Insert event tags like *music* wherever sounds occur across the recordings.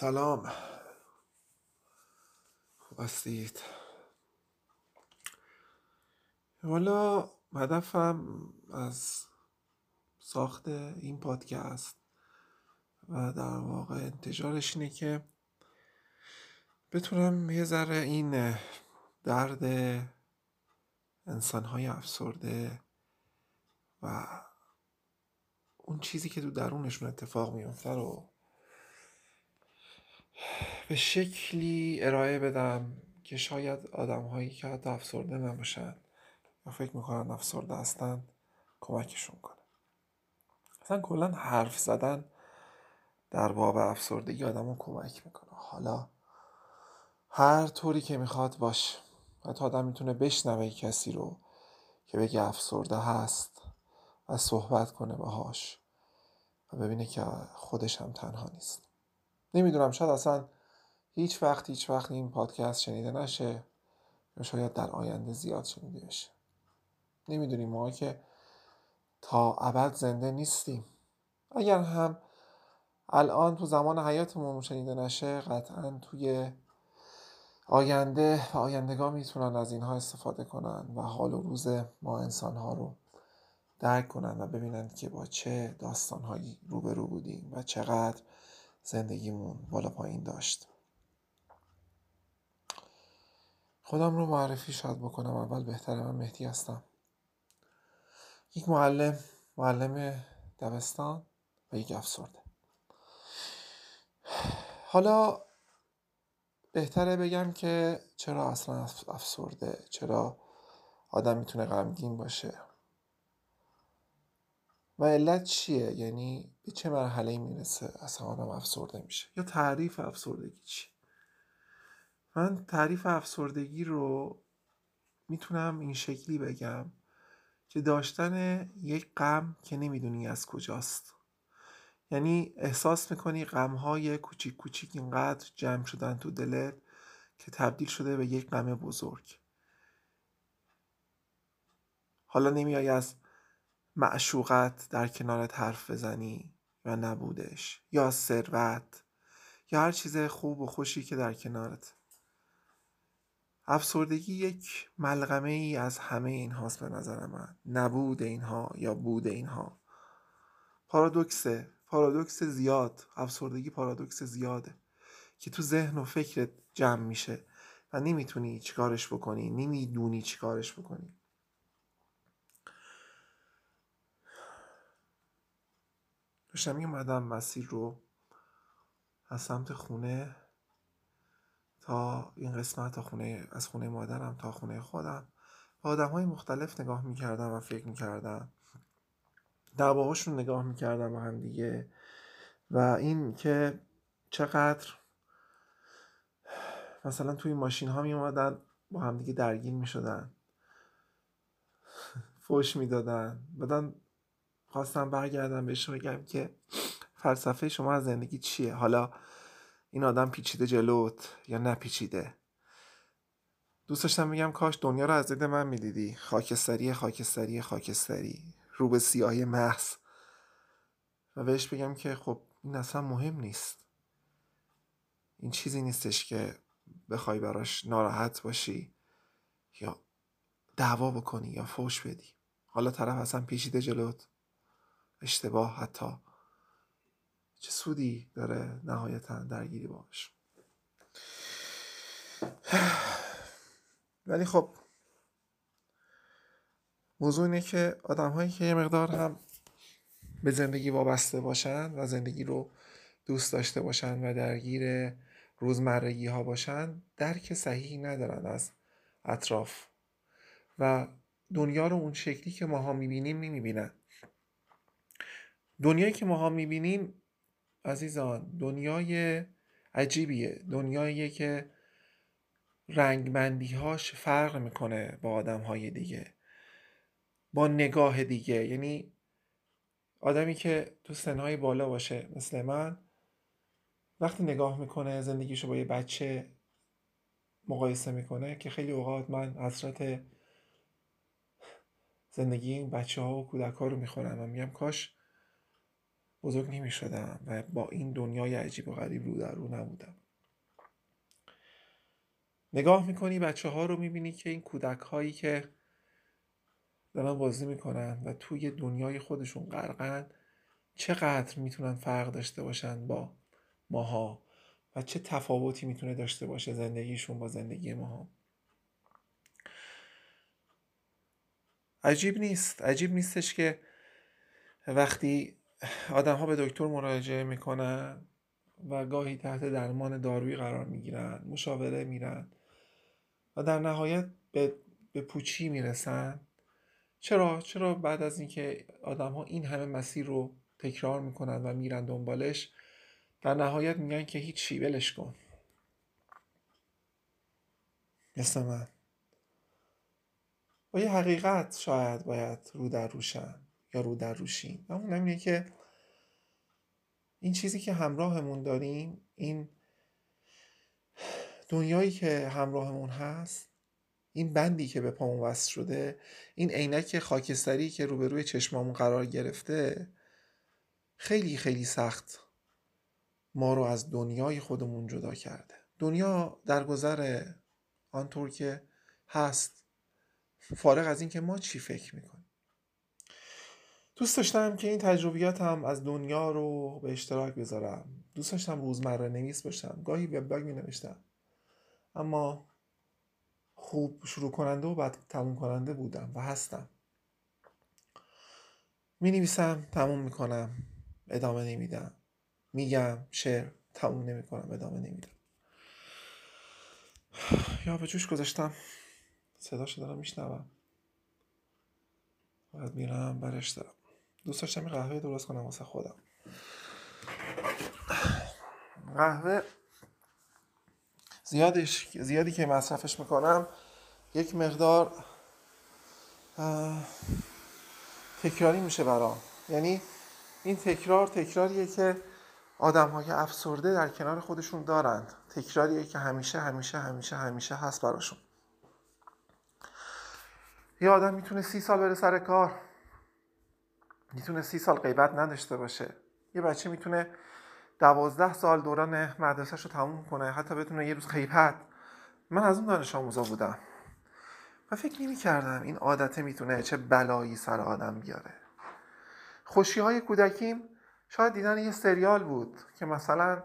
سلام. خوب هستید؟ حالا هدفم از ساخت این پادکست و در واقع انتشارش اینه که بتونم یه ذره این درد انسانهای افسرده و اون چیزی که تو درونشون اتفاق میفته رو به شکلی ارائه بدم که شاید آدم هایی که حتی افسرده نباشن یا فکر می‌کنن افسرده هستن کمکشون کنه. اصلا کلا حرف زدن در باب افسردگی آدم کمک می‌کنه. حالا هر طوری که می‌خواد باش حتی آدم می‌تونه بشنوه کسی رو که بگه افسرده هست و صحبت کنه باهاش و ببینه که خودش هم تنها نیست. نمی‌دونم شاید اصلا هیچ وقت هیچ وقت این پادکست شنیده نشه یا شاید در آینده زیاد شنیده بشه. نمی‌دونیم ما که تا ابد زنده نیستیم. اگر هم الان تو زمان حیاتمون شنیده نشه قطعا توی آینده و آیندگاه می‌تونن از اینها استفاده کنن و حال و روز ما انسانها رو درک کنن و ببینن که با چه داستانهایی روبرو بودیم و چقدر زندگیمون بالا پایین داشت. خودم رو معرفی شاید بکنم. اول بهتره من مهدی هستم. یک معلم معلم دبستان و یک افسرده. حالا بهتره بگم که چرا اصلا افسرده؟ چرا آدم می‌تونه غمگین باشه؟ و علت چیه؟ یعنی به چه مرحله می‌رسه؟ اصلا آدم افسرده میشه. یا تعریف افسردگی چیه من تعریف افسردگی رو می‌تونم این شکلی بگم که داشتن یک غم که نمی‌دونی از کجاست. یعنی احساس می‌کنی غمهای کوچیک کوچیک اینقدر جمع شدن تو دلت که تبدیل شده به یک غم بزرگ. حالا نمیای از معشوقت در کنارت حرف بزنی؟ و نبودش. یا ثروت یا هر چیز خوب و خوشی که در کنارت. افسردگی یک ملغمه ای از همه این هاست به نظر من. نبود اینها یا بود اینها. پارادوکسه پارادوکس زیاد. افسردگی پارادوکس زیاده که تو ذهن و فکرت جمع میشه و نمی‌تونی چیکارش بکنی نمی‌دونی چیکارش بکنی. داشتم اومدم مسیر رو از سمت خونه تا این قسمت تا خونه از خونه مادرم تا خونه خودم. با آدم های مختلف نگاه می‌کردم و فکر می‌کردم. دعواهاشون نگاه می‌کردم با هم دیگه. و این که چقدر مثلا توی ماشین ها میومدن با هم دیگه درگیر می‌شدن. فوش می‌دادن. بدن خواستم برگردم بهش بگم که فلسفه شما از زندگی چیه؟ حالا این آدم پیچیده جلوت یا نپیچیده؟ دوست داشتم بگم کاش دنیا رو از دید من می‌دیدی. خاکستری خاکستری خاکستری. رو به سیاهی محض. و بهش بگم که خب این اصلا مهم نیست. این چیزی نیستش که بخوای براش ناراحت باشی یا دعوا بکنی یا فوش بدی. حالا طرف اصلا پیچیده جلوت. اشتباه حتی. چه سودی داره نهایتا درگیری باش. *sighs* ولی خب موضوع اینه که آدم هایی که یه مقدار هم به زندگی وابسته باشن و زندگی رو دوست داشته باشن و درگیر روزمرگی ها باشن درک صحیحی ندارن از اطراف. و دنیا رو اون شکلی که ماها می‌بینیم نمی‌بینن. دنیایی که ماها می‌بینیم عزیزان دنیای عجیبیه. دنیاییه که رنگمندیهاش فرق می‌کنه با آدم های دیگه با نگاه دیگه. یعنی آدمی که تو سنهای بالا باشه مثل من وقتی نگاه می‌کنه زندگیشو با یه بچه مقایسه می‌کنه که خیلی اوقات من حسرت زندگی این بچه ها و کودک ها رو می‌خورم و میگم کاش بزرگ نمی شدم و با این دنیای عجیب و غریب رو در رو نبودم. نگاه می‌کنی بچه ها رو می‌بینی که این کودک هایی که دارن بازی می‌کنن و توی دنیای خودشون غرقن چقدر می‌تونن فرق داشته باشن با ماها و چه تفاوتی می‌تونه داشته باشه زندگیشون با زندگی ماها؟ عجیب نیست. عجیب نیستش که وقتی آدم ها به دکتر مراجعه می‌کنن و گاهی تحت درمان دارویی قرار می‌گیرن مشاوره میرن و در نهایت به, به پوچی می‌رسن. چرا؟ چرا بعد از اینکه آدم ها این همه مسیر رو تکرار می‌کنن و میرن دنبالش در نهایت میگن که هیچی ولش کن. مثل من. با یه حقیقت شاید باید رو در روشن یا رو در روشین و اون اینه که این چیزی که همراهمون داریم این دنیایی که همراهمون هست این بندی که به پامون وصل شده این عینک خاکستری که روبروی چشمامون قرار گرفته خیلی خیلی سخت ما رو از دنیای خودمون جدا کرده. دنیا در گذر آنطور که هست فارغ از اینکه ما چی فکر می‌کنیم. دوست داشتم که این تجربیاتم از دنیا رو به اشتراک بذارم. دوست داشتم روزمره نویس باشم. گاهی وبلاگ می نوشتم اما خوب شروع کننده و بعد تموم کننده بودم و هستم. می نویسم تموم می کنم ادامه نمیدم. میگم شعر تموم نمی کنم ادامه نمیدم. *sighs* یا به جوش گذاشتم. صداشو دارم میشنوم. باید میرم برش دارم. دوست داشتم قهوه درست کنم واسه خودم. قهوه زیادش زیادی که مصرفش می‌کنم یک مقدار تکراری میشه برام. یعنی این تکرار تکراریه که آدم های افسرده در کنار خودشون دارند. تکراریه که همیشه همیشه همیشه همیشه هست براشون. یه آدم می‌تونه سی سال بره سر کار. می‌تونه سی سال غیبت نداشته باشه. یه بچه می‌تونه دوازده سال دوران مدرسهش رو تموم کنه حتی بتونه یه روز غیبت. من از اون دانش آموزا بودم. و فکر نمی کردم این عادته می‌تونه چه بلایی سر آدم بیاره. خوشی های کودکیم شاید دیدن یه سریال بود که مثلا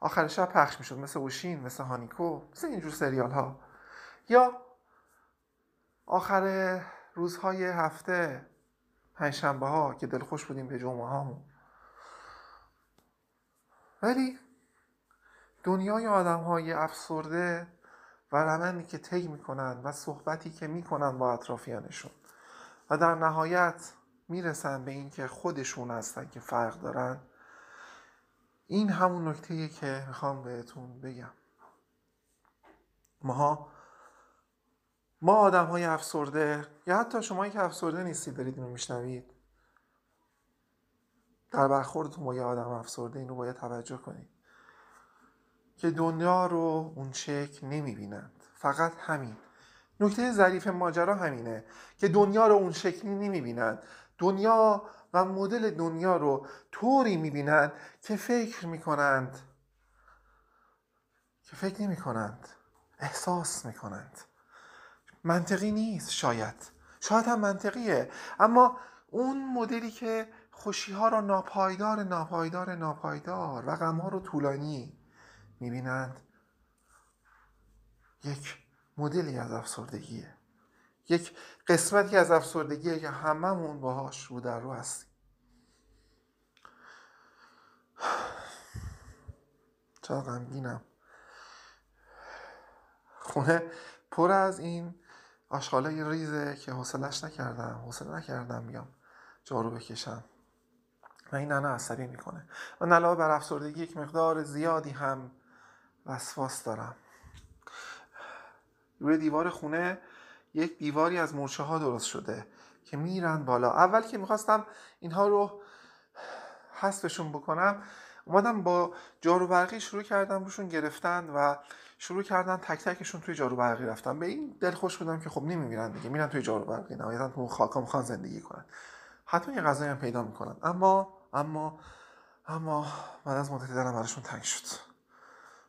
آخر شب پخش می‌شد مثل اوشین مثل هانیکو مثل اینجور سریال ها یا آخر روزهای هفته پنجشنبه ها که دلخوش بودیم به جمعه هامون ولی دنیای آدم های افسرده و روندی که طی می‌کنن و صحبتی که می‌کنن با اطرافیانشون و در نهایت می‌رسن به اینکه خودشون هستن که فرق دارن این همون نکته که می‌خوام بهتون بگم. ماها ما آدم های افسرده یا حتی شما که افسرده نیستید دارید اینو میشنوید. در برخوردتون با یه آدم افسرده اینو باید توجه کنید. که دنیا رو اون شکل نمی‌بینند. فقط همین. نکته ظریف ماجرا همینه که دنیا رو اون شکلی نمی‌بینند. دنیا و مدل دنیا رو طوری می‌بینند که فکر می‌کنند که فکر نمی کنند احساس می‌کنند. منطقی نیست شاید. شاید هم منطقیه. اما اون مدلی که خوشی ها را ناپایدار ناپایدار ناپایدار و غم ها رو طولانی می‌بینند یک مدلی از افسردگیه. یک قسمتی از افسردگیه که هممون باهاش رو در رو هستیم. چرا غمگینم. خونه پر از این آشغالای ریزه که حوصلش نکردم حوصله نکردم بیام جارو بکشم. و این نه عصبی می‌کنه. و علاوه بر افسردگی یک مقدار زیادی هم وسواس دارم. روی دیوار خونه یک دیواری از مورچه ها درست شده که میرن بالا. اول که می‌خواستم اینها رو حذفشون بکنم اومدم با جارو برقی شروع کردم روشون گرفتن و شروع کردن تک تکشون توی جارو برقی رفتن. به این دل خوش بودم که خب نمیمیرن دیگه میرن توی جارو برقی نهایتا تو خاکا می‌خوان زندگی کنن. حتما یه غذایی هم پیدا می‌کنن. اما اما اما بعد از مدتی دلم براشون تنگ شد.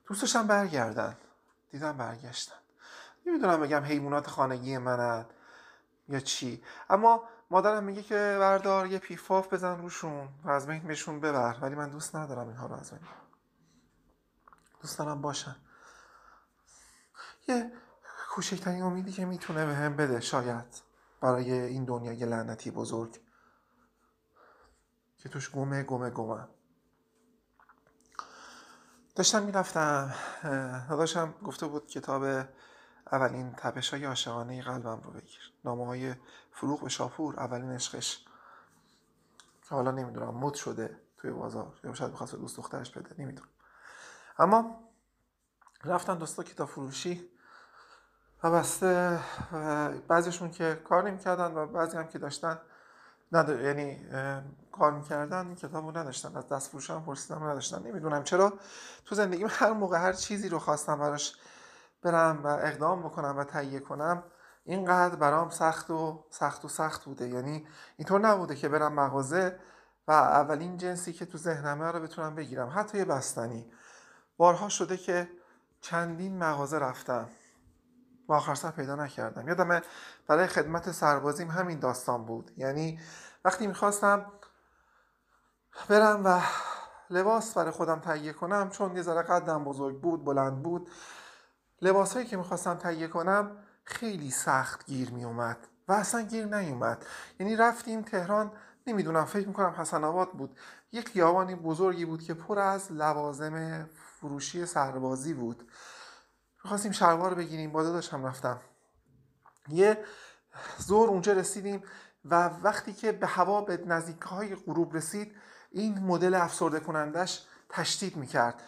دوست داشتم برگردن. دیدم برگشتن. نمی‌دونم بگم حیوانات خانگی منن یا چی. اما مادرم میگه که بردار یه پیفاف بزن روشون و از بین بهشون ببر. ولی من دوست ندارم اینها رو از بین دوست دارم باشن. یه کوچکترین امیدی که می‌تونه به هم بده شاید برای این دنیای لعنتی بزرگ. که توش گمه گمه گمه داشتم می‌رفتم داداشم گفته بود کتاب اولین تپش های عاشقانه قلبم رو بگیر. نامه های فروغ به شاپور اولین عشقش. حالا نمی‌دونم مد شده توی بازار. یا شاید بخواست دوست دخترش بده نمی‌دونم. اما رفتم دوستا کتاب فروشی. و بسته بعضیشون که کار نمی‌کردن و بعضی هم که داشتن ندار... یعنی کار می‌کردن این کتاب رو نداشتن. از دست فروش هم پرسیدم نداشتن. نمی‌دونم چرا. تو زندگیم هر موقع هر چیزی رو خواستم براش برم و اقدام بکنم و تهیه کنم اینقدر برام سخت و سخت و سخت بوده. یعنی اینطور نبوده که برم مغازه و اولین جنسی که تو ذهنمه رو بتونم بگیرم. حتی یه بستنی. بارها شده که چندین مغازه رفتم و آخر سر پیدا نکردم. یادم برای خدمت سربازیم همین داستان بود. یعنی وقتی می‌خواستم برم و لباس برای خودم تهیه کنم چون یه ذره قدم بزرگ بود بلند بود لباسهایی که می‌خواستم تهیه کنم خیلی سخت گیر میومد و اصلا گیر نیومد. یعنی رفتیم تهران نمی‌دونم فکر می‌کنم حسن آباد بود. یه خیابانی بزرگی بود که پر از لوازم فروشی سربازی بود. می‌خواستیم شلوار بگیریم. با داداشم رفتم. یه زور اونجا رسیدیم و وقتی که به هوا به نزدیک های غروب رسید این مدل افسرده کنندش تشدید می‌کرد.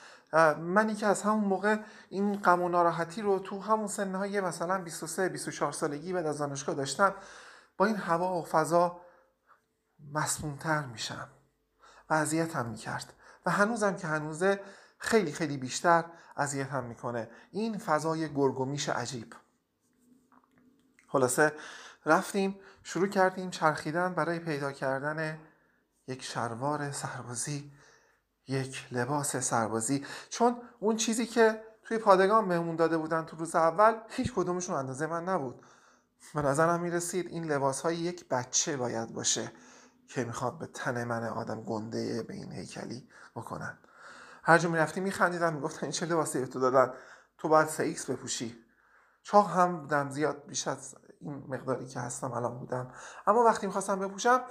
منی که از همون موقع این غم و ناراحتی رو تو همون سنهای مثلا 23 24 سالگی بعد از دانشگاه داشتم. با این هوا و فضا مسمومتر میشم. و اذیتم می‌کرد. و هنوزم که هنوزه خیلی خیلی بیشتر اذیتم می‌کنه. این فضای گرگومیش عجیب. خلاصه رفتیم شروع کردیم چرخیدن برای پیدا کردن یک شلوار سربازی یک لباس سربازی. چون اون چیزی که توی پادگان بهمون داده بودن تو روز اول هیچ کدومشون اندازه من نبود. به نظرم می‌رسید این لباس های یک بچه باید باشه که می‌خواد به تن من آدم گنده به این هیکلی بکنن. هر جا می‌رفتیم میخندیدن می‌گفتن این چه لباسی تو دادن؟ تو باید سه X بپوشی. چاق هم بودم زیاد بیش از این مقداری که هستم الان بودم. اما وقتی می‌خواستم بپوشم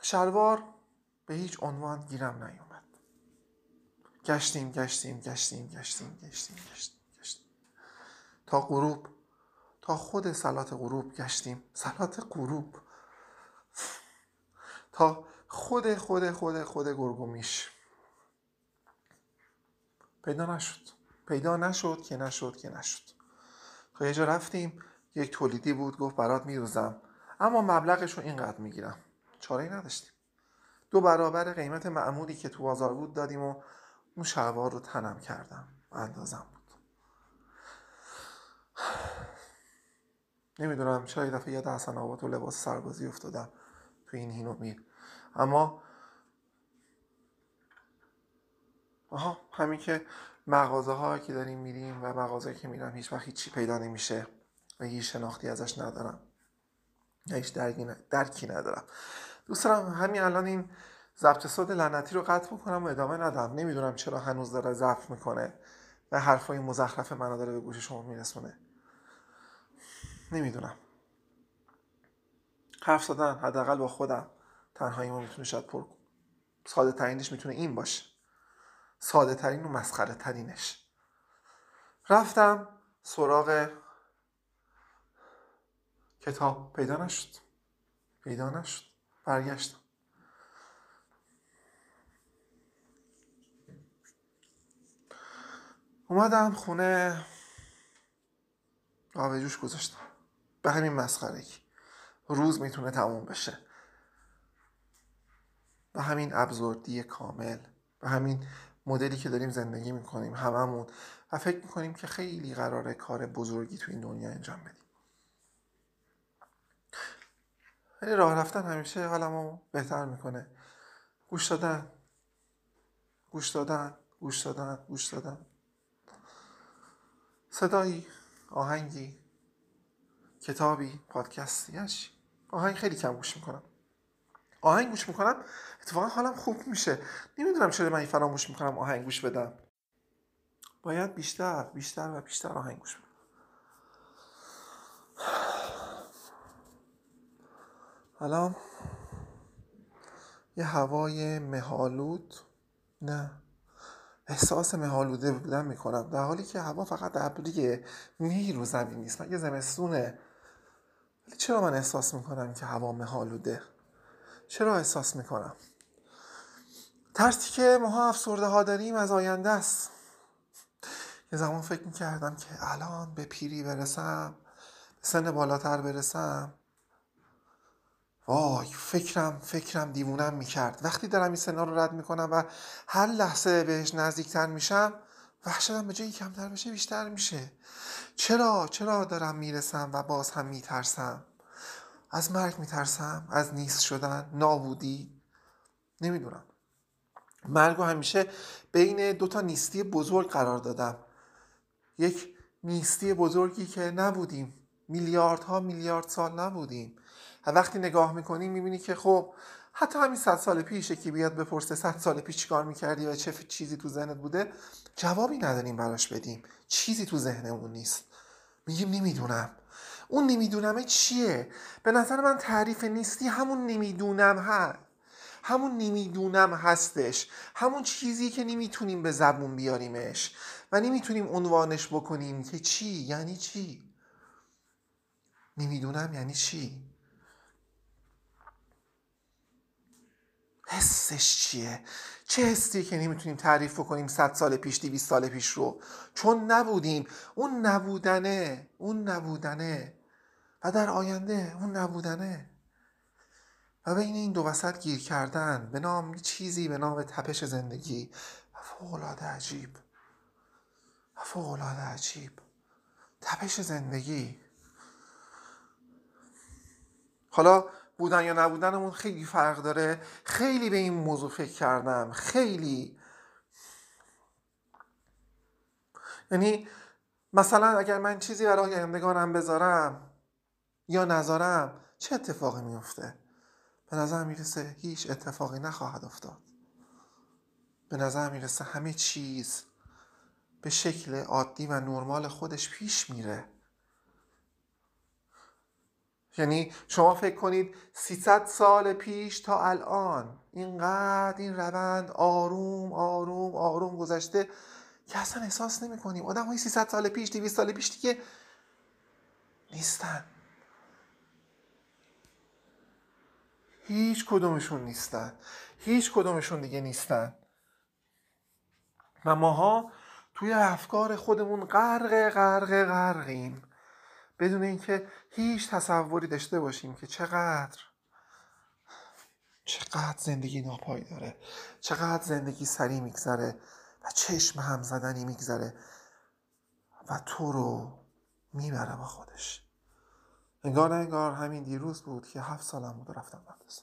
شلوار به هیچ عنوان گیرم نیومد. گشتیم گشتیم گشتیم گشتیم گشتیم گشتیم گشتیم. تا غروب تا خود سلات غروب گشتیم. سلات غروب. تا خود خود خود خود گرگومیش. پیدا نشد. پیدا نشد که نشد که نشد. تا یه جا رفتیم یک تولیدی بود گفت برات میروزم اما مبلغش رو اینقدر می‌گیرم. چاره ای نداشتیم. دو برابر قیمت معمولی که تو بازار بود دادیم و اون شلوار رو تنم کردم. اندازم بود. نمی‌دونم چرا یه دفعه یاد حسن آباد و لباس سربازی افتادم تو این هین و میر اما آها همین که مغازه ها که داریم میریم و مغازه که میرم هیچ وقت هیچی پیدا نمیشه و هیچ شناختی ازش ندارم. هیچ درکی ندارم. دوست دارم همین الان این ضبط صد لعنتی رو قطع بکنم و ادامه ندم. نمی‌دونم چرا هنوز داره ضبط می‌کنه و حرفای مزخرف منو داره به گوش شما میرسونه. نمی‌دونم. حرف زدن حداقل با خودم تنهایی ما می‌تونه شاید پر ساده ترینش می‌تونه این باشه. ساده ترین و مسخره ترینش رفتم سراغ کتاب. پیدا نشد. پیدا نشد. برگشتم. اومدم خونه. آب جوش گذاشتم. به همین مسخره روز می‌تونه تموم بشه. به همین ابزوردی کامل. به همین مدلی که داریم زندگی می‌کنیم هممون. و فکر می‌کنیم که خیلی قراره کار بزرگی تو این دنیا انجام بدیم. ولی راه رفتن همیشه حالمو بهتر می‌کنه. گوش دادن. گوش دادن. گوش دادن. گوش دادن. صدایی. آهنگی. کتابی. پادکستی. آهنگ خیلی کم گوش می‌کنم. آهنگ گوش می‌کنم؟ اتفاقا حالم خوب میشه. نمی‌دونم چرا من این فراموش می‌کنم آهنگ گوش بدم. باید بیشتر بیشتر و بیشتر آهنگ گوش بدم. حالا یه هوای مهالود نه. احساس مهالوده بودن می‌کنم. در حالی که هوا فقط ابریه می رو زمین نیست مگه زمستونه؟ ولی چرا من احساس می‌کنم که هوا مهالوده چرا احساس می‌کنم؟ ترسی که ماها افسرده ها داریم از آینده است. یه زمان فکر می‌کردم که الان به پیری برسم به سن بالاتر برسم. وای فکرم فکرم دیوونم می‌کرد. وقتی دارم این سنا رو رد می‌کنم و هر لحظه بهش نزدیکتر میشم وحشتم به جایی کمتر بشه بیشتر میشه. چرا چرا دارم می‌رسم و باز هم میترسم؟ از مرگ میترسم؟ از نیست شدن؟ نابودی؟ نمی‌دونم. مرگ همیشه بین دو تا نیستی بزرگ قرار دادم. یک نیستی بزرگی که نبودیم. میلیاردها میلیارد سال نبودیم. و وقتی نگاه می‌کنی می‌بینی که خب حتی همین صد سال پیشه که بیاد بپرسه صد سال پیش چیکار می‌کردی و چه چیزی تو ذهنت بوده؟ جوابی نداریم براش بدیم. چیزی تو ذهنمون نیست. میگیم نمی‌دونم. اون نمیدونمه چیه. به نظر من تعریف نیستی همون نمی‌دونم هست همون نمی‌دونم هستش. همون چیزی که نمی‌تونیم به زبون بیاریمش و نمی‌تونیم عنوانش بکنیم که چی یعنی چی؟ نمی‌دونم یعنی چی؟ حسش چیه؟ چه حسی که نمی‌تونیم تعریف کنیم صد سال پیش دیویست سال پیش رو؟ چون نبودیم. اون نبودنه. اون نبودنه. در آینده اون نبودنه. و بین این دو وسط گیر کردن به نام چیزی به نام تپش زندگی. و فوقلاده عجیب. و فوقلاده عجیب. تپش زندگی. حالا بودن یا نبودنمون خیلی فرق داره. خیلی به این موضوع فکر کردم. خیلی. یعنی مثلا اگر من چیزی برای آیندگانم بذارم یا نذارم چه اتفاقی میفته به نظر می‌رسه هیچ اتفاقی نخواهد افتاد. به نظر می‌رسه همه چیز به شکل عادی و نرمال خودش پیش میره. یعنی شما فکر کنید 300 سال پیش تا الان اینقدر این روند آروم آروم آروم گذشته که اصلا احساس نمی کنیم آدم های 300 سال پیش 200 سال پیش دیگه نیستن. هیچ کدومشون نیستن. هیچ کدومشون دیگه نیستن. و ماها توی افکار خودمون غرق غرق غرقیم. بدون اینکه هیچ تصوری داشته باشیم که چقدر چقدر زندگی ناپایی داره. چقدر زندگی سریع میگذره و چشم هم زدنی میگذره. و تو رو می‌بره با خودش انگار نه انگار همین دیروز بود که هفت سالم بود رفتم مدرسه.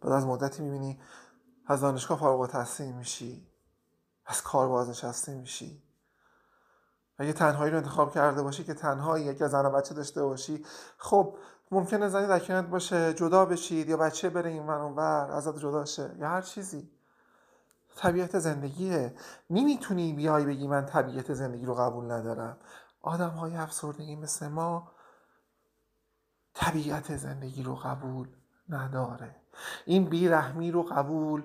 بعد از مدتی می‌بینی از دانشگاه فارغ تحصیل میشی از کار بازنشسته میشی. اگه تنهایی رو انتخاب کرده باشی که تنهایی از زن و بچه داشته باشی خب ممکنه زنی در کنارت باشه جدا بشید یا بچه بره این ور اونور ازت جدا شه یا هر چیزی. طبیعت زندگیه. نمی‌تونی بیای بگی من طبیعت زندگی رو قبول ندارم. آدم های افسردگی مثل ما طبیعت زندگی رو قبول نداره. این بیرحمی رو قبول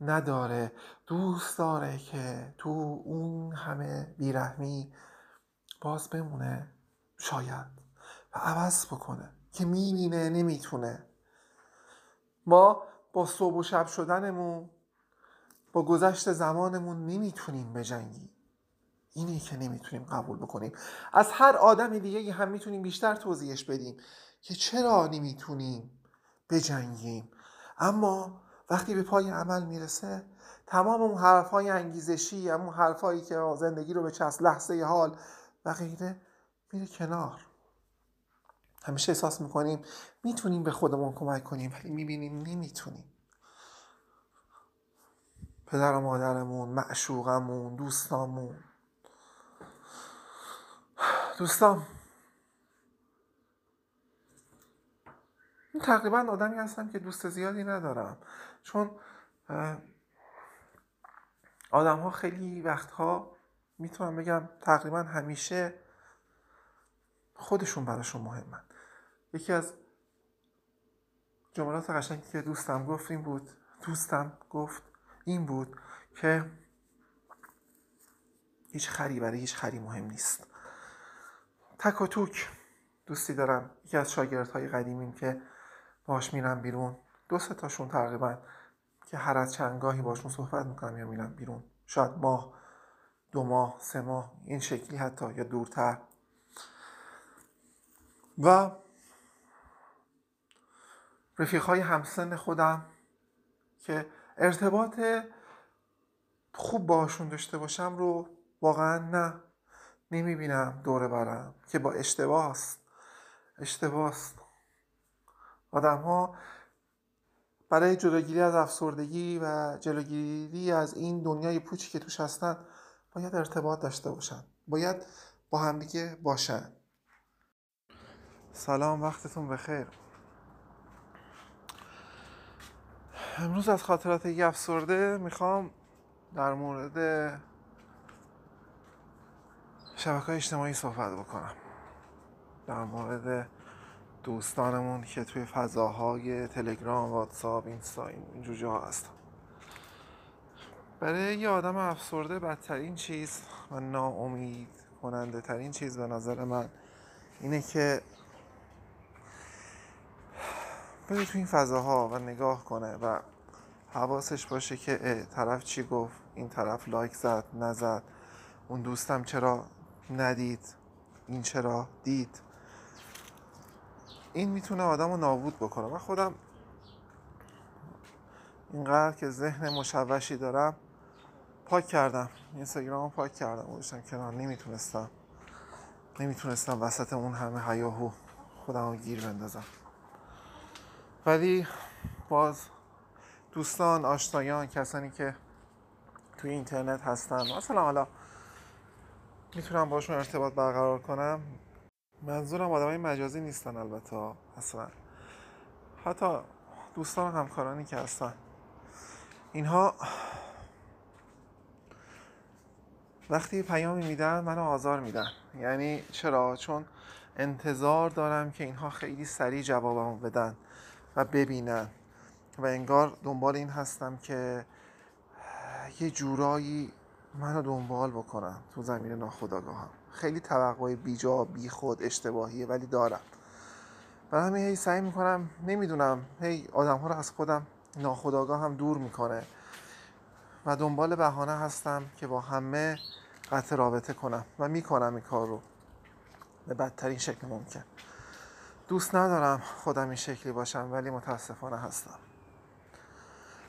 نداره. دوست داره که تو اون همه بیرحمی باز بمونه شاید و عوض بکنه که می‌بینه نمی‌تونه. ما با صبح و شب شدنمون با گذشت زمانمون نمی‌تونیم بجنگیم. اینی که نمی‌تونیم قبول بکنیم. از هر آدم دیگه هم می‌تونیم بیشتر توضیحش بدیم که چرا نمی‌تونیم بجنگیم. اما وقتی به پای عمل می‌رسه تمام اون حرفهای انگیزشی اون حرفهایی که زندگی رو به چست لحظه حال و غیره میره کنار. همیشه احساس می‌کنیم می‌تونیم به خودمون کمک کنیم ولی می‌بینیم نمی‌تونیم. پدر و مادرمون معشوقمون دوستامون دوستان. تقریبا آدمی هستم که دوست زیادی ندارم. چون آدم ها خیلی وقتها می‌تونم بگم تقریبا همیشه خودشون براشون مهمن. یکی از جملات قشنگی که دوستم گفت این بود دوستم گفت این بود که هیچ خری برای هیچ خری مهم نیست. تک و توک دوستی دارم. یکی از شاگردهای قدیمیم که باش میرم بیرون. دو سه تاشون تقریبا که هر از چندگاهی باشون صحبت می‌کنم یا میرم بیرون. شاید ماه دو ماه سه ماه این شکلی حتی یا دورتر. و رفیق های همسن خودم که ارتباط خوب باشون داشته باشم رو واقعا نه. نمی‌بینم دوره برم که با اشتباست اشتباست آدم ها برای جلوگیری از افسردگی و جلوگیری از این دنیای پوچی که توش هستن باید ارتباط داشته باشن. باید با همدیگه باشن. سلام وقتتون بخیر. امروز از خاطرات افسرده می‌خوام در مورد شبکه اجتماعی صحبت بکنم. در مورد دوستانمون که توی فضاهای تلگرام واتساپ اینستا اینجور جاها هستن برای یه آدم افسرده بدترین چیز و ناامید کننده ترین چیز به نظر من اینه که بره تو این فضاها و نگاه کنه و حواسش باشه که طرف چی گفت این طرف لایک زد نزد اون دوستم چرا ندید. این چرا؟ دید. این می‌تونه آدم رو نابود بکنه. من خودم اینقدر که ذهن مشوشی دارم پاک کردم. اینستاگرام پاک کردم. گذاشتم کنار. نمی‌تونستم. نمی‌تونستم وسط اون همه هیاهو خودم رو گیر بندازم. ولی باز دوستان آشنایان کسانی که توی اینترنت هستن. مثلا حالا می‌تونم باشون ارتباط برقرار کنم؟ منظورم آدمای مجازی نیستن البته اصلا. حتی دوستان و همکارانی که هستن. اینها وقتی پیامی میدن منو آزار میدن. یعنی چرا؟ چون انتظار دارم که اینها خیلی سریع جوابمو بدن و ببینن. و انگار دنبال این هستم که یه جورایی منو دنبال بکنم تو زمین ناخداگاهم خیلی توقع بیجا بی خود اشتباهیه ولی دارم. برای همین هی سعی می‌کنم نمی‌دونم هی آدم ها رو از خودم ناخداگاه هم دور می‌کنه. و دنبال بهانه هستم که با همه قطع رابطه کنم و می‌کنم این کار رو. به بدترین شکل ممکن. دوست ندارم خودم این شکلی باشم ولی متاسفانه هستم.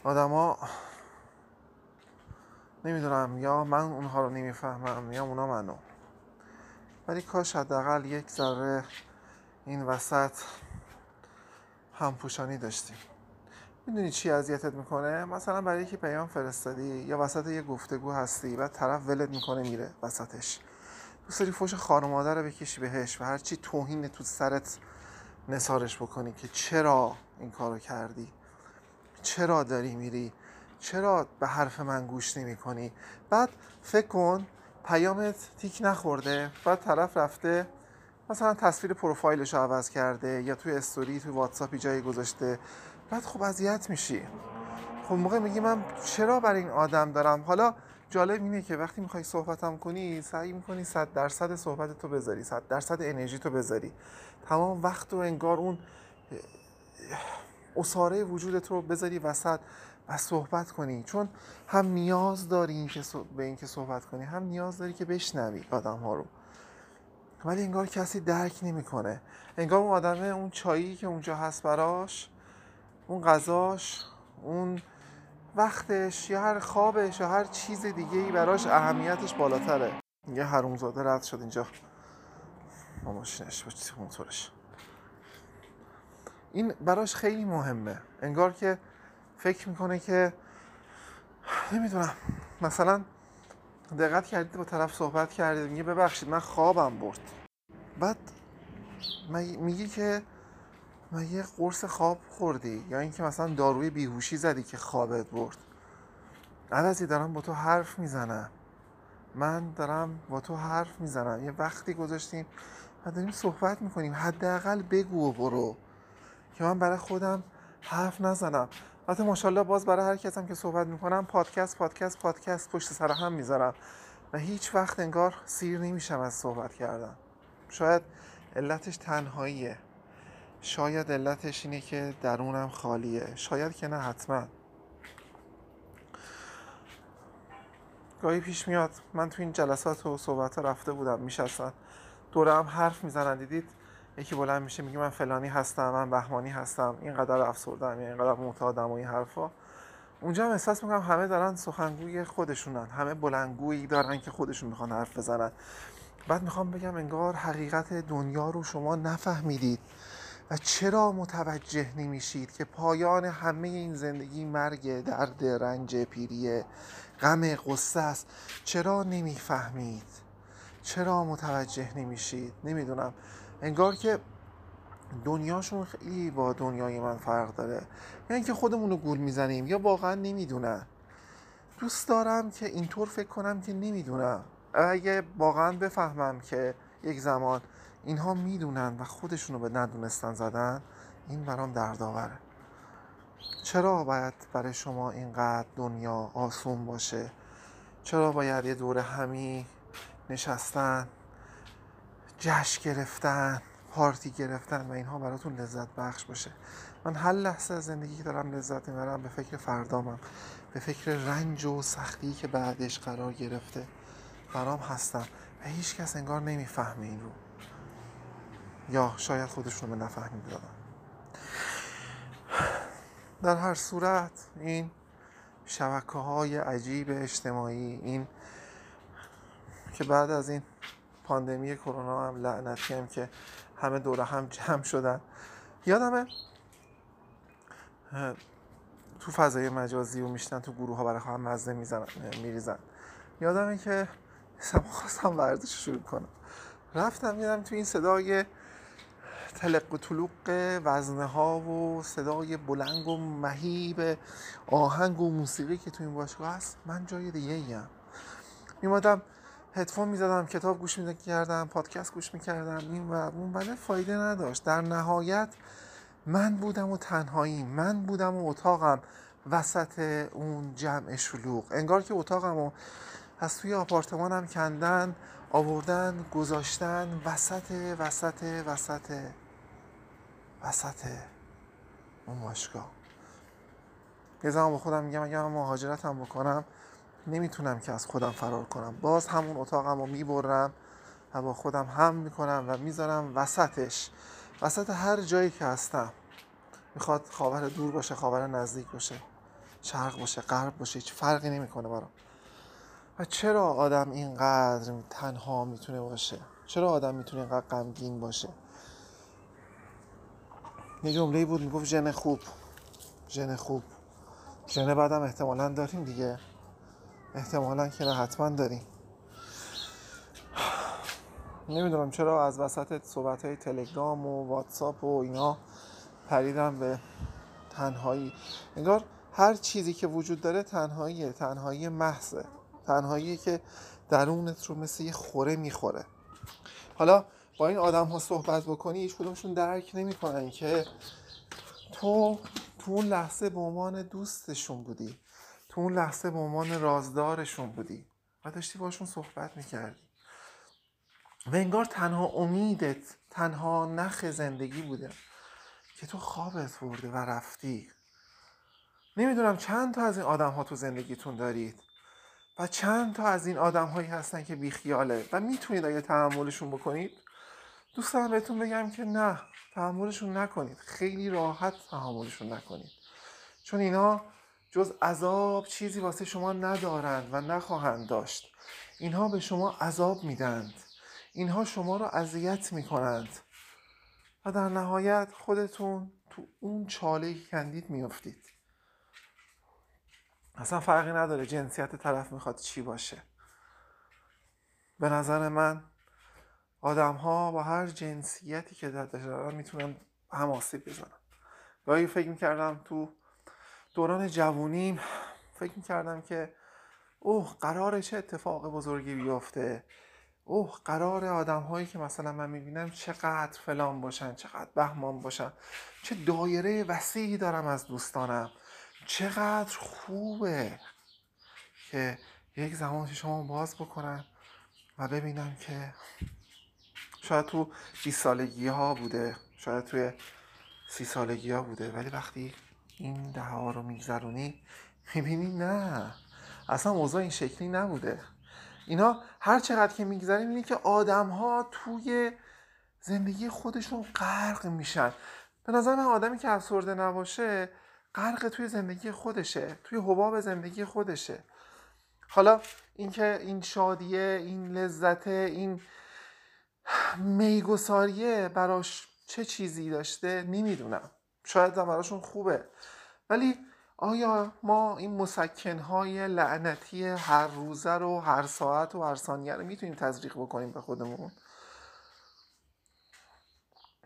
آدما نمی‌دونم یا من اونها رو نمی‌فهمم یا اونا منو. ولی کاش حداقل یک ذره این وسط همپوشانی داشتیم. می‌دونی چی اذیتت می‌کنه؟ مثلا برای یکی پیام فرستادی یا وسط یه گفتگو هستی و طرف ولت می‌کنه میره وسطش. دوست داری فوش خار مادر رو بکشی بهش و هرچی توهین تو سرت نسارش بکنی که چرا این کارو کردی؟ چرا داری میری چرا به حرف من گوش نمی کنی؟ بعد فکر کن پیامت تیک نخورده بعد طرف رفته مثلا تصویر پروفایلش رو عوض کرده یا توی استوری توی واتساپی جایی گذاشته بعد خب اذیت میشی. خب موقع میگی من چرا برای این آدم دارم؟ حالا جالب اینه که وقتی می‌خوای صحبتم کنی سعی می‌کنی صد درصد صحبت تو بذاری صد درصد انرژی تو بذاری. تمام وقت و انگار اون اصاره وجودت رو بذاری وسط. و صحبت کنی. چون هم نیاز داری که به اینکه صحبت کنی هم نیاز داری که بشنوی آدم ها رو. ولی انگار کسی درک نمی‌کنه. انگار اون آدمه اون چایی که اونجا هست براش اون غذاش اون وقتش یا هر خوابش یا هر چیز دیگه ای براش اهمیتش بالاتره. یه حرومزاده رد شد اینجا. با ماشینش با موتورش این براش خیلی مهمه. انگار که فکر می‌کنه که نمی‌دونم. مثلا دقت کردید با طرف صحبت کردید میگه ببخشید من خوابم برد. بعد میگی که یه قرص خواب خوردی؟ یا اینکه مثلا داروی بیهوشی زدی که خوابت برد. عوضی دارم با تو حرف می‌زنم. من دارم با تو حرف می‌زنم. یه وقتی گذاشتیم و داریم صحبت می‌کنیم. حداقل بگو و برو. که من برای خودم حرف نزنم. البته ماشاءالله باز برای هر کسم که صحبت می‌کنم پادکست پادکست پادکست پشت سر هم می‌ذارم. و هیچ وقت انگار سیر نمیشم از صحبت کردن. شاید علتش تنهاییه. شاید علتش اینه که درونم خالیه. شاید که نه حتما. گاهی پیش میاد من تو این جلسات و صحبت رفته بودم میشستن. دوره هم حرف می‌زنن دیدید؟ یکی بلند میشه میگه من فلانی هستم من بهمانی هستم اینقدر افسردم یا اینقدر معتادم و این حرفا. اونجا هم احساس می‌کنم همه دارن سخنگوی خودشونن همه بلندگویی دارن که خودشون می‌خوان حرف بزنن. بعد می‌خوام بگم انگار حقیقت دنیا رو شما نفهمیدید و چرا متوجه نمیشید که پایان همه این زندگی مرگ درد رنج پیری غم قصه است. چرا نمی‌فهمید؟ چرا متوجه نمیشید؟ نمی‌دونم. انگار که دنیاشون خیلی با دنیای من فرق داره. یعنی اینکه خودمون رو گول می‌زنیم یا واقعا نمی‌دونن. دوست دارم که اینطور فکر کنم که نمی‌دونم. اگه واقعا بفهمم که یک زمان اینها می‌دونن و خودشونو به ندونستن زدن این برام دردآوره. چرا باید برای شما اینقدر دنیا آسون باشه؟ چرا باید یه دور همی نشستن؟ جشن گرفتن پارتی گرفتن و اینها براتون لذت بخش باشه. من هر لحظه از زندگی که دارم لذت می‌برم به فکر فردامم به فکر رنج و سختی که بعدش قرار گرفته برام هستم و هیچ کس انگار نمی‌فهمه این رو. یا شاید خودشون به نفهمید دادن در هر صورت این شبکه های عجیب اجتماعی این که بعد از این پاندمی کرونا هم لعنتی هم که همه دوره هم جمع شدن. یادمه تو فضای مجازی و میشتن تو گروه ها برای هم مزه می‌زنن میریزن. یادمه که خواستم ورزش شروع کنم. رفتم میدم تو این صدای تلق و طلوق وزنه ها و صدای بلنگ و مهیب آهنگ و موسیقی که تو این باشگاه هست من جای دیگه ایم میمادم هدفون می‌زدم کتاب گوش می‌کردم پادکست گوش می‌کردم این و اون ولی فایده نداشت. در نهایت من بودم و تنهایی من بودم و اتاقم وسط اون جمع شلوغ. انگار که اتاقم و از توی آپارتمانم کندن آوردن گذاشتن وسط وسط وسط وسط اون باشگاه. یه زمان با خودم میگم اگه من مهاجرتم بکنم نمی‌تونم که از خودم فرار کنم. باز همون اتاقم رو می‌برم و با خودم هم می‌کنم و می‌ذارم وسطش. وسط هر جایی که هستم. می‌خواد خاور دور باشه خاور نزدیک باشه شرق باشه غرب باشه هیچ فرقی نمی‌کنه برام. و چرا آدم اینقدر تنها می‌تونه باشه؟ چرا آدم می‌تونه اینقدر غمگین باشه؟ یه جمله بود می‌گفت ژن خوب. ژن خوب. ژن بعدم احتمالا داریم دیگه. احتمالا که نه حتما داریم. نمی‌دونم چرا از وسط صحبت های تلگرام و واتساپ و اینا پریدم به تنهایی. انگار هر چیزی که وجود داره تنهاییه تنهایی محضه. تنهایی که درونت رو مثل یه خوره می‌خوره. حالا با این آدم ها صحبت بکنی هیچ کدومشون درک نمی‌کنن که تو تو اون لحظه به عنوان دوستشون بودی. تو اون لحظه به عنوان رازدارشون بودی و داشتی باشون صحبت می‌کردی. و انگار تنها امیدت تنها نخ زندگی بوده که تو خوابت برده و رفتی. نمی‌دونم چند تا از این آدم ها تو زندگیتون دارید و چند تا از این آدم هایی هستن که بیخیاله و می‌تونید اگه تحملشون بکنید دوست دارم بهتون بگم که نه تحملشون نکنید. خیلی راحت تحملشون نکنید. چون اینا جز عذاب چیزی واسه شما ندارند و نخواهند داشت. اینها به شما عذاب میدند اینها شما رو اذیت می‌کنند. و در نهایت خودتون تو اون چاله کندید میافتید. اصلا فرقی نداره جنسیت طرف می‌خواد چی باشه. به نظر من آدم ها با هر جنسیتی که دارن می‌تونن هم آسیب بزنن گاهی فکر می‌کردم تو دوران جوونیم فکر می‌کردم که اوه قراره چه اتفاق بزرگی بیفته. اوه قرار آدم هایی که مثلا من می‌بینم چقدر فلان باشن چقدر بهمان باشن. چه دایره وسیعی دارم از دوستانم. چقدر خوبه که یک زمان شما باز بکنم و ببینم که شاید تو 20 سالگی ها بوده شاید توی سی سالگی ها بوده. ولی وقتی این ده ها رو میگذرونی؟ می‌بینی *laughs* نه اصلا اوضاع این شکلی نبوده. اینا هر چقدر که میگذریم اینه که آدم ها توی زندگی خودشون غرق میشن. به نظر من آدمی که افسرده نباشه غرق توی زندگی خودشه توی حباب زندگی خودشه. حالا اینکه این شادیه این لذت این میگساریه براش چه چیزی داشته نمی‌دونم. شاید براشون خوبه. ولی آیا ما این مسکنهای لعنتی هر روزه رو هر ساعت و هر ثانیه رو می‌تونیم تزریق بکنیم به خودمون؟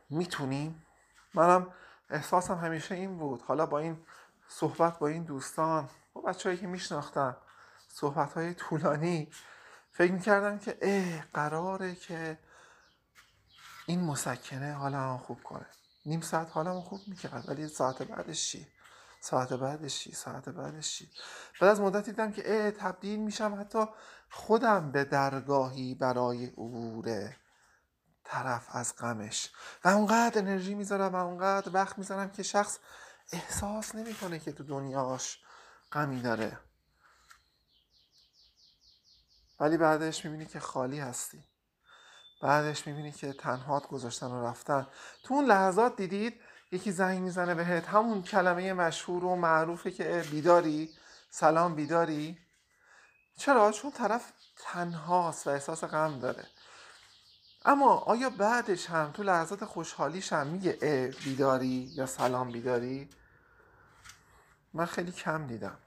می‌تونیم. منم احساسم همیشه این بود. حالا با این صحبت با این دوستان با بچههایی که میشناختم صحبت های طولانی فکر می‌کردم که اه قراره که این مسکنه حالا خوب کنه. نیم ساعت حالمو خوب می‌کرد ولی ساعت بعدش چی؟ ساعت بعدش چی؟ ساعت بعدش چی؟ بعد از مدت دیدم که اه تبدیل میشم حتی خودم به درگاهی برای عبور طرف از غمش. و اونقدر انرژی می‌ذارم و اونقدر وقت می‌ذارم که شخص احساس نمی‌کنه که تو دنیاش غمی داره. ولی بعدش می‌بینی که خالی هستی. بعدش می‌بینی که تنهات گذاشتن و رفتن. تو اون لحظات دیدید یکی زنگ می‌زنه بهت همون کلمه مشهور و معروفه که بیداری سلام بیداری. چرا؟ چون طرف تنهاست و احساس غم داره. اما آیا بعدش هم تو لحظات خوشحالیش هم میگه اه بیداری یا سلام بیداری؟ من خیلی کم دیدم.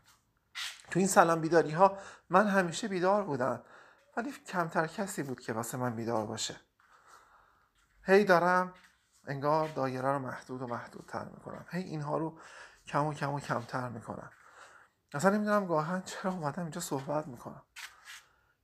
تو این سلام بیداری ها من همیشه بیدار بودم. ولی کمتر کسی بود که واسه من بیدار باشه. هی دارم انگار دایره رو محدود و محدودتر می‌کنم. هی اینها رو کم و کم و کمتر می‌کنم. اصلا نمی‌دونم گاهن چرا اومدم اینجا صحبت می‌کنم.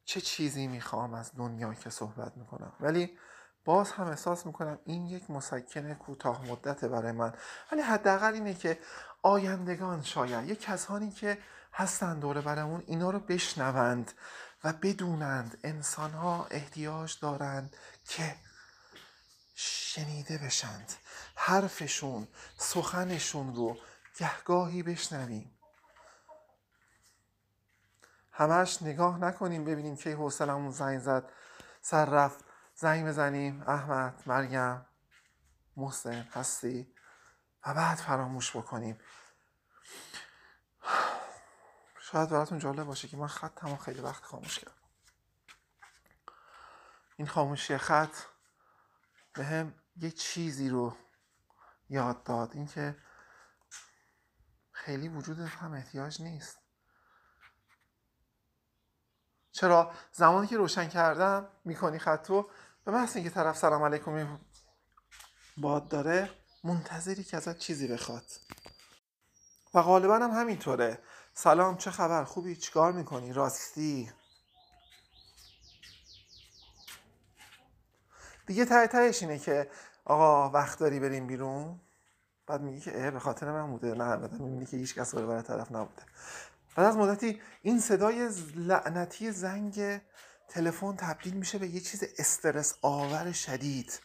چه چیزی می‌خوام از دنیا که صحبت می‌کنم؟ ولی باز هم احساس می‌کنم این یک مسکن کوتاه مدته برای من. ولی حداقل اینه که آیندگان شاید یک کسانی که هستن دوره برمون اینا رو بشنوند. و بدونند انسان ها احتیاج دارند که شنیده بشند. حرفشون سخنشون رو گهگاهی بشنویم. همش نگاه نکنیم ببینیم که حوصلمون زنگ زد سر رفت. زنگ بزنیم. احمد مریم محسن هستی. و بعد فراموش بکنیم. شاید براتون جالب باشه که من خط خیلی وقت خاموش کردم. این خاموشی خط به هم یه چیزی رو یاد داد. اینکه خیلی وجود هم احتیاج نیست. چرا؟ زمانی که روشن کردم می‌کنی خطو به محض اینکه طرف سلام علیکم باد داره منتظری که ازت چیزی بخواد. و غالبا هم همینطوره. سلام چه خبر؟ خوبی؟ چیکار می‌کنی؟ راستی؟ دیگه ته تهش اینه که آقا وقت داری بریم بیرون؟ بعد میگی که اه به خاطر من بوده. نه بعد می‌بینی که هیچ کس برای طرف نبوده. بعد از مدتی این صدای لعنتی زنگ تلفن تبدیل میشه به یه چیز استرس آور شدید.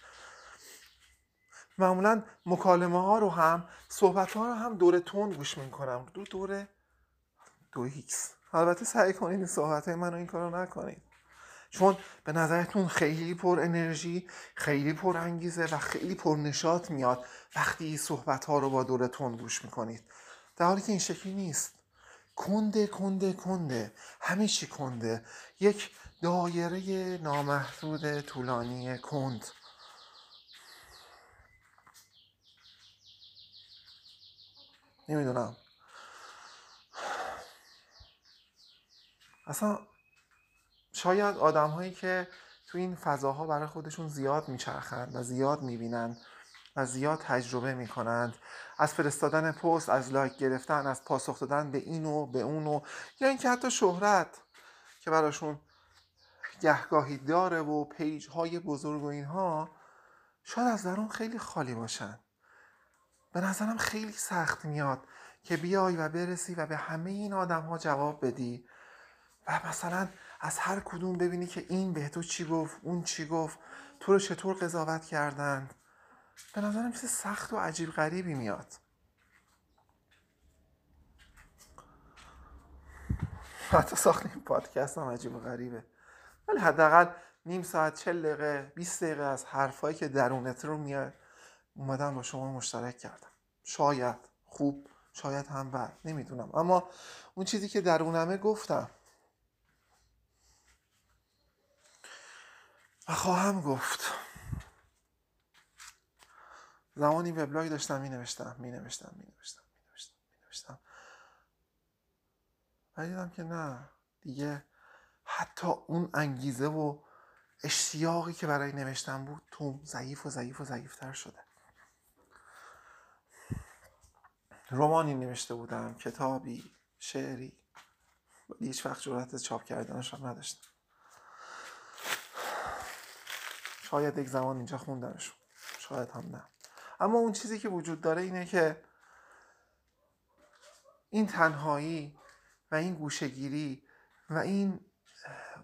معمولا مکالمه ها رو هم صحبت ها رو هم دور تند گوش می‌کنم. دو دوره دو X البته سعی کنید این صحبت های من این کارو نکنید. چون به نظرتون خیلی پر انرژی خیلی پر انگیزه و خیلی پر نشاط میاد وقتی صحبت ها رو با دور تون گوش می‌کنید. در حالی که این شکلی نیست. کنده کنده کنده. همه چی کنده. یک دایره نامحدود طولانی کند. نمی‌دونم. اصلا شاید آدم هایی که تو این فضاها برای خودشون زیاد میچرخند و زیاد می‌بینند و زیاد تجربه می‌کنند از فرستادن پست از like گرفتن از پاسخ دادن به این و به اون و یا اینکه حتی شهرت که براشون گهگاهی داره و page های بزرگ و اینها شاید از درون خیلی خالی باشن. به نظرم خیلی سخت میاد که بیای و برسی و به همه این آدم ها جواب بدی. و مثلا از هر کدوم ببینی که این به تو چی گفت اون چی گفت تو رو چطور قضاوت کردند به نظرم چیز سخت و عجیب غریبی میاد. حتی ساخت این پادکست هم عجیب و غریبه. ولی حداقل نیم ساعت چل دقیقه 20 دقیقه از حرفایی که درونت رو میاد اومدم با شما مشترک کردم. شاید خوب شاید هم بد نمی‌دونم. اما اون چیزی که درونمه گفتم خواهم گفت. زمانی وبلاگ داشتم می نوشتم می نوشتم می نوشتم می نوشتم می نوشتم دیدم که نه دیگه حتی اون انگیزه و اشتیاقی که برای نوشتن بود تو ضعیف و ضعیف و ضعیفتر شده. رومانی نوشته بودم کتابی شعری. ولی هیچ وقت جرأت چاپ کردنش هم نداشتم. شاید یک زمان اینجا خوندمشون شاید هم نه. اما اون چیزی که وجود داره اینه که این تنهایی و این گوشگیری و این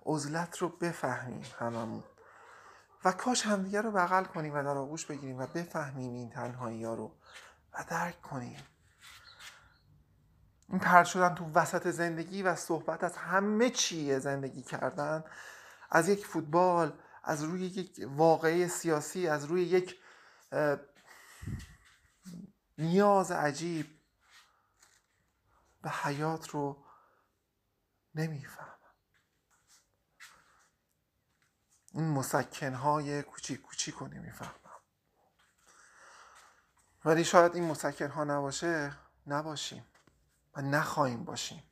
عزلت رو بفهمیم هممون. و کاش همدیگه رو بغل کنیم و در آغوش بگیریم و بفهمیم این تنهایی ها رو و درک کنیم. این پرد شدن تو وسط زندگی و صحبت از همه چیه زندگی کردن. از یک فوتبال از روی یک واقعه سیاسی از روی یک نیاز عجیب به حیات رو نمی‌فهمم. این مسکنهای کوچیک کوچیک رو نمی‌فهمم. ولی شاید این مسکنها نباشه نباشیم و نخواهیم باشیم.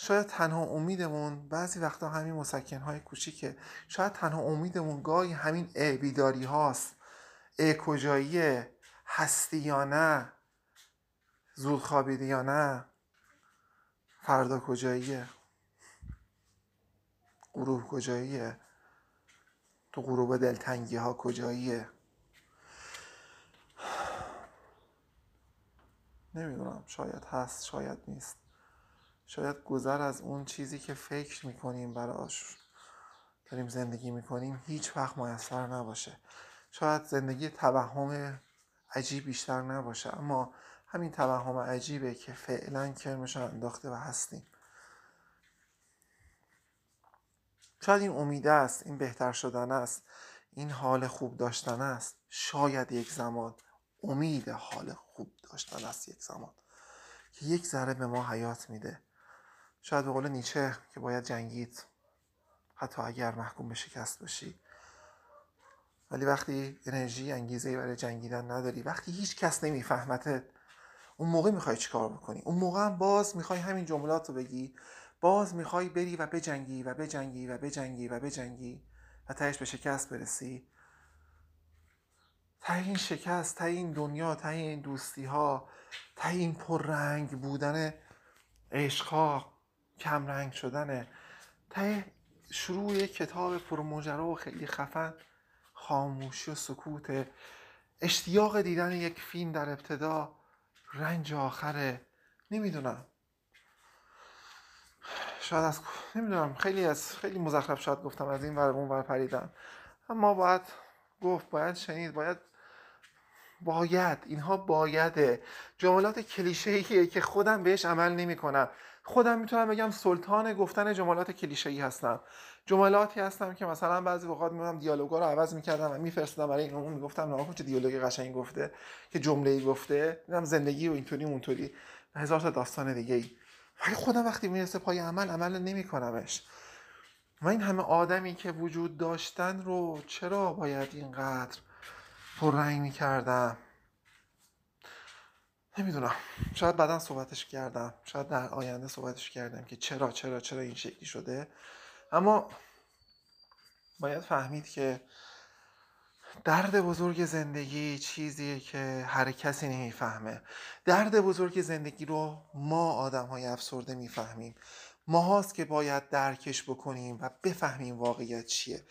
شاید تنها امیدمون بعضی وقتا همین مسکنهای کوچیکه شاید تنها امیدمون گاهی همین ا بیداری هاست. ا کجاییه؟ هستی یا نه؟ زود خوابیدی یا نه؟ فردا کجاییه؟ غروب کجاییه؟ تو غروب دلتنگی ها کجاییه؟ *sighs* نمی‌دونم شاید هست شاید نیست. شاید گذر از اون چیزی که فکر می‌کنیم براش داریم زندگی می‌کنیم هیچ وقت میسر نباشه. شاید زندگی توهم عجیب بیشتر نباشه اما همین توهم عجیبه که فعلا کرمش انداخته و هستیم. شاید این امیده است این بهتر شدن است این حال خوب داشتن است. شاید یک زمان امید حال خوب داشتن است یک زمان که یک ذره به ما حیات میده. شاید به قول نیچه که باید جنگید حتی اگر محکوم به شکست باشی. ولی وقتی انرژی انگیزه برای جنگیدن نداری وقتی هیچ کس نمیفهمتت اون موقع می‌خوای چیکار بکنی. اون موقع هم باز می‌خوای همین جملات رو بگی. باز می‌خوای بری و بجنگی و بجنگی و بجنگی و بجنگی و تهش به شکست برسی. ته این شکست ته این دنیا ته این دوستی ها ته این پررنگ بودن عشقها کم رنگ شدنه. ته شروع کتاب پرمجرا و خیلی خفن خاموشی و سکوت اشتیاق دیدن یک فیلم در ابتدا رنج آخره. نمی‌دونم. شاید از نمی‌دونم. خیلی از خیلی مزخرف شاید گفتم از این ور اون ور پریدم. اما باید گفت باید شنید باید باید. اینها بایده. جملات کلیشه ایه که خودم بهش عمل نمی کنم خودم می‌تونم بگم سلطان گفتن جملات کلیشه ای هستم. جملاتی هستم که مثلا بعضی وقات میام دیالوگا رو عوض می‌کردم و میفرستادم برای این اون می‌گفتم نه چه دیالوگ قشنگی گفته که جمله ای گفته. دیدم زندگی و اینطوری اونطوری. هزار تا داستان دیگه ای ولی خودم وقتی می‌رسه پای عمل عمل نمیکنمش. و این همه آدمی که وجود داشتن رو چرا باید اینقدر پررنگ می‌کردم؟ نمی‌دونم. شاید بعدا صحبتش کردم. شاید در آینده صحبتش کردم که چرا چرا چرا این شکلی شده. اما باید فهمید که درد بزرگ زندگی چیزیه که هر کسی نمی‌فهمه. درد بزرگ زندگی رو ما آدم های افسرده می‌فهمیم. ما هاست که باید درکش بکنیم و بفهمیم واقعیت چیه.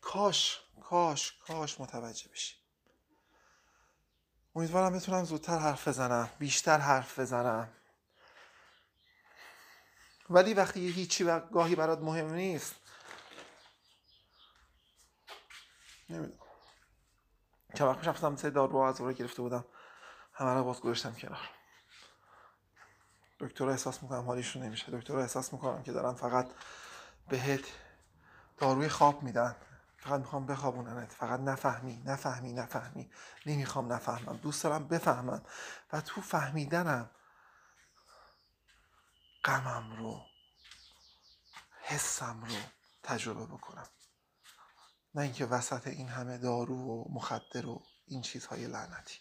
کاش کاش کاش متوجه بشیم. امیدوارم بتونم زودتر حرف بزنم بیشتر حرف بزنم. ولی وقتی هیچی و گاهی برات مهم نیست نمی‌دونم. که وقت رفتم سه دارو از رو گرفته بودم. همه رو باز گذاشتم کنار. دکتر احساس می‌کنم حالیشون نمیشه. دکتر احساس می‌کنم که دارن فقط بهت داروی خواب میدن. فقط می‌خوام بخوابوننت. فقط نفهمی نفهمی نفهمی. نمی‌خوام نفهمم. دوست دارم بفهمم. و تو فهمیدنم غمم رو حسم رو تجربه بکنم. نه اینکه وسط این همه دارو و مخدر و این چیزهای لعنتی.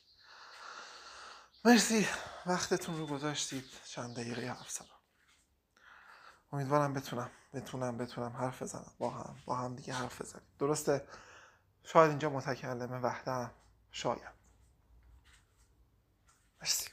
مرسی. وقتتون رو گذاشتید. چند دقیقه زدم امیدوارم بتونم بتونم بتونم حرف بزنم. با هم با هم دیگه حرف بزنیم. درسته؟ شاید اینجا متکلمه وحدم. شاید. مرسی.